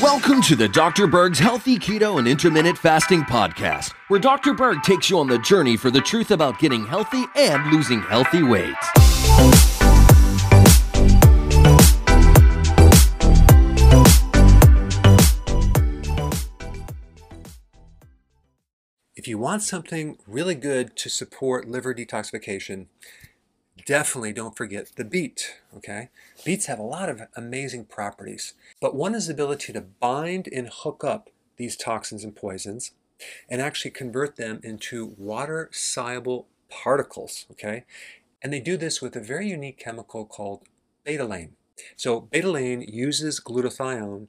Welcome to the Dr. Berg's Healthy Keto and Intermittent Fasting Podcast, where Dr. Berg takes you on the journey for the truth about getting healthy and losing healthy weight. If you want something really good to support liver detoxification, definitely don't forget the beet, okay? Beets have a lot of amazing properties, but one is the ability to bind and hook up these toxins and poisons and actually convert them into water-soluble particles, okay? And they do this with a very unique chemical called betalain. So betalain uses glutathione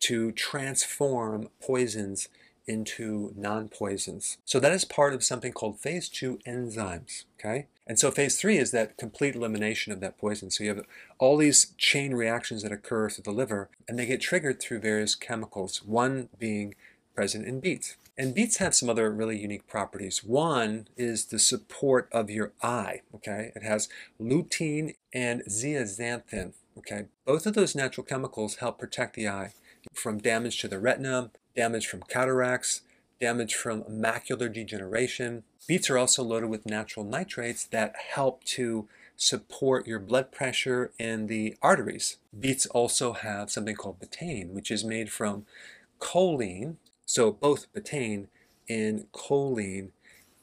to transform poisons into non-poisons. So that is part of something called phase two enzymes, okay? And so phase three is that complete elimination of that poison. So you have all these chain reactions that occur through the liver, and they get triggered through various chemicals, one being present in beets. And beets have some other really unique properties. One is the support of your eye, okay? It has lutein and zeaxanthin, okay? Both of those natural chemicals help protect the eye from damage to the retina, damage from cataracts, damage from macular degeneration. Beets are also loaded with natural nitrates that help to support your blood pressure in the arteries. Beets also have something called betaine, which is made from choline. So both betaine and choline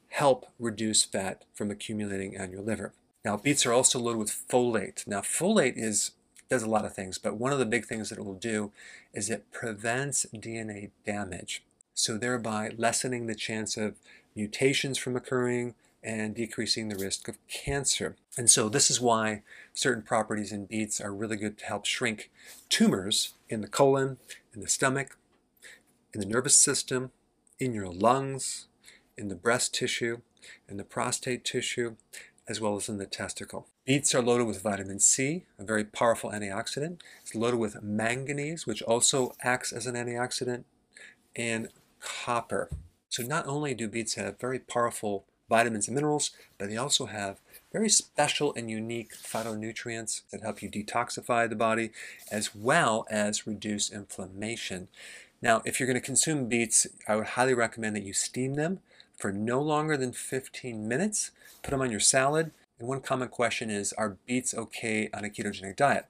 help reduce fat from accumulating on your liver. Now, beets are also loaded with folate. Now, folate is does a lot of things, but one of the big things that it will do is it prevents DNA damage, so thereby lessening the chance of mutations from occurring and decreasing the risk of cancer. And so this is why certain properties in beets are really good to help shrink tumors in the colon, in the stomach, in the nervous system, in your lungs, in the breast tissue, in the prostate tissue, as well as in the testicle. Beets are loaded with vitamin C, a very powerful antioxidant. It's loaded with manganese, which also acts as an antioxidant, and copper. So not only do beets have very powerful vitamins and minerals, but they also have very special and unique phytonutrients that help you detoxify the body as well as reduce inflammation. Now, if you're going to consume beets, I would highly recommend that you steam them for no longer than 15 minutes. Put them on your salad. And one common question is, are beets okay on a ketogenic diet?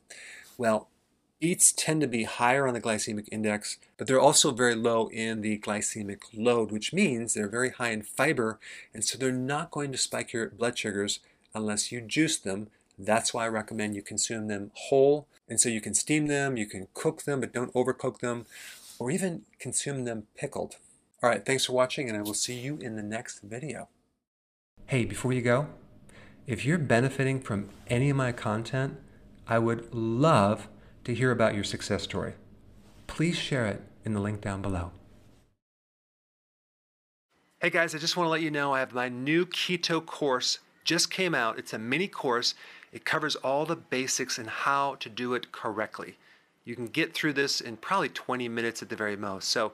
Well, beets tend to be higher on the glycemic index, but they're also very low in the glycemic load, which means they're very high in fiber, and so they're not going to spike your blood sugars unless you juice them. That's why I recommend you consume them whole. And so you can steam them, you can cook them, but don't overcook them, or even consume them pickled. All right, thanks for watching, and I will see you in the next video. Hey, before you go, if you're benefiting from any of my content, I would love to hear about your success story. Please share it in the link down below. Hey guys, I just want to let you know I have my new keto course just came out. It's a mini course. It covers all the basics and how to do it correctly. You can get through this in probably 20 minutes at the very most. So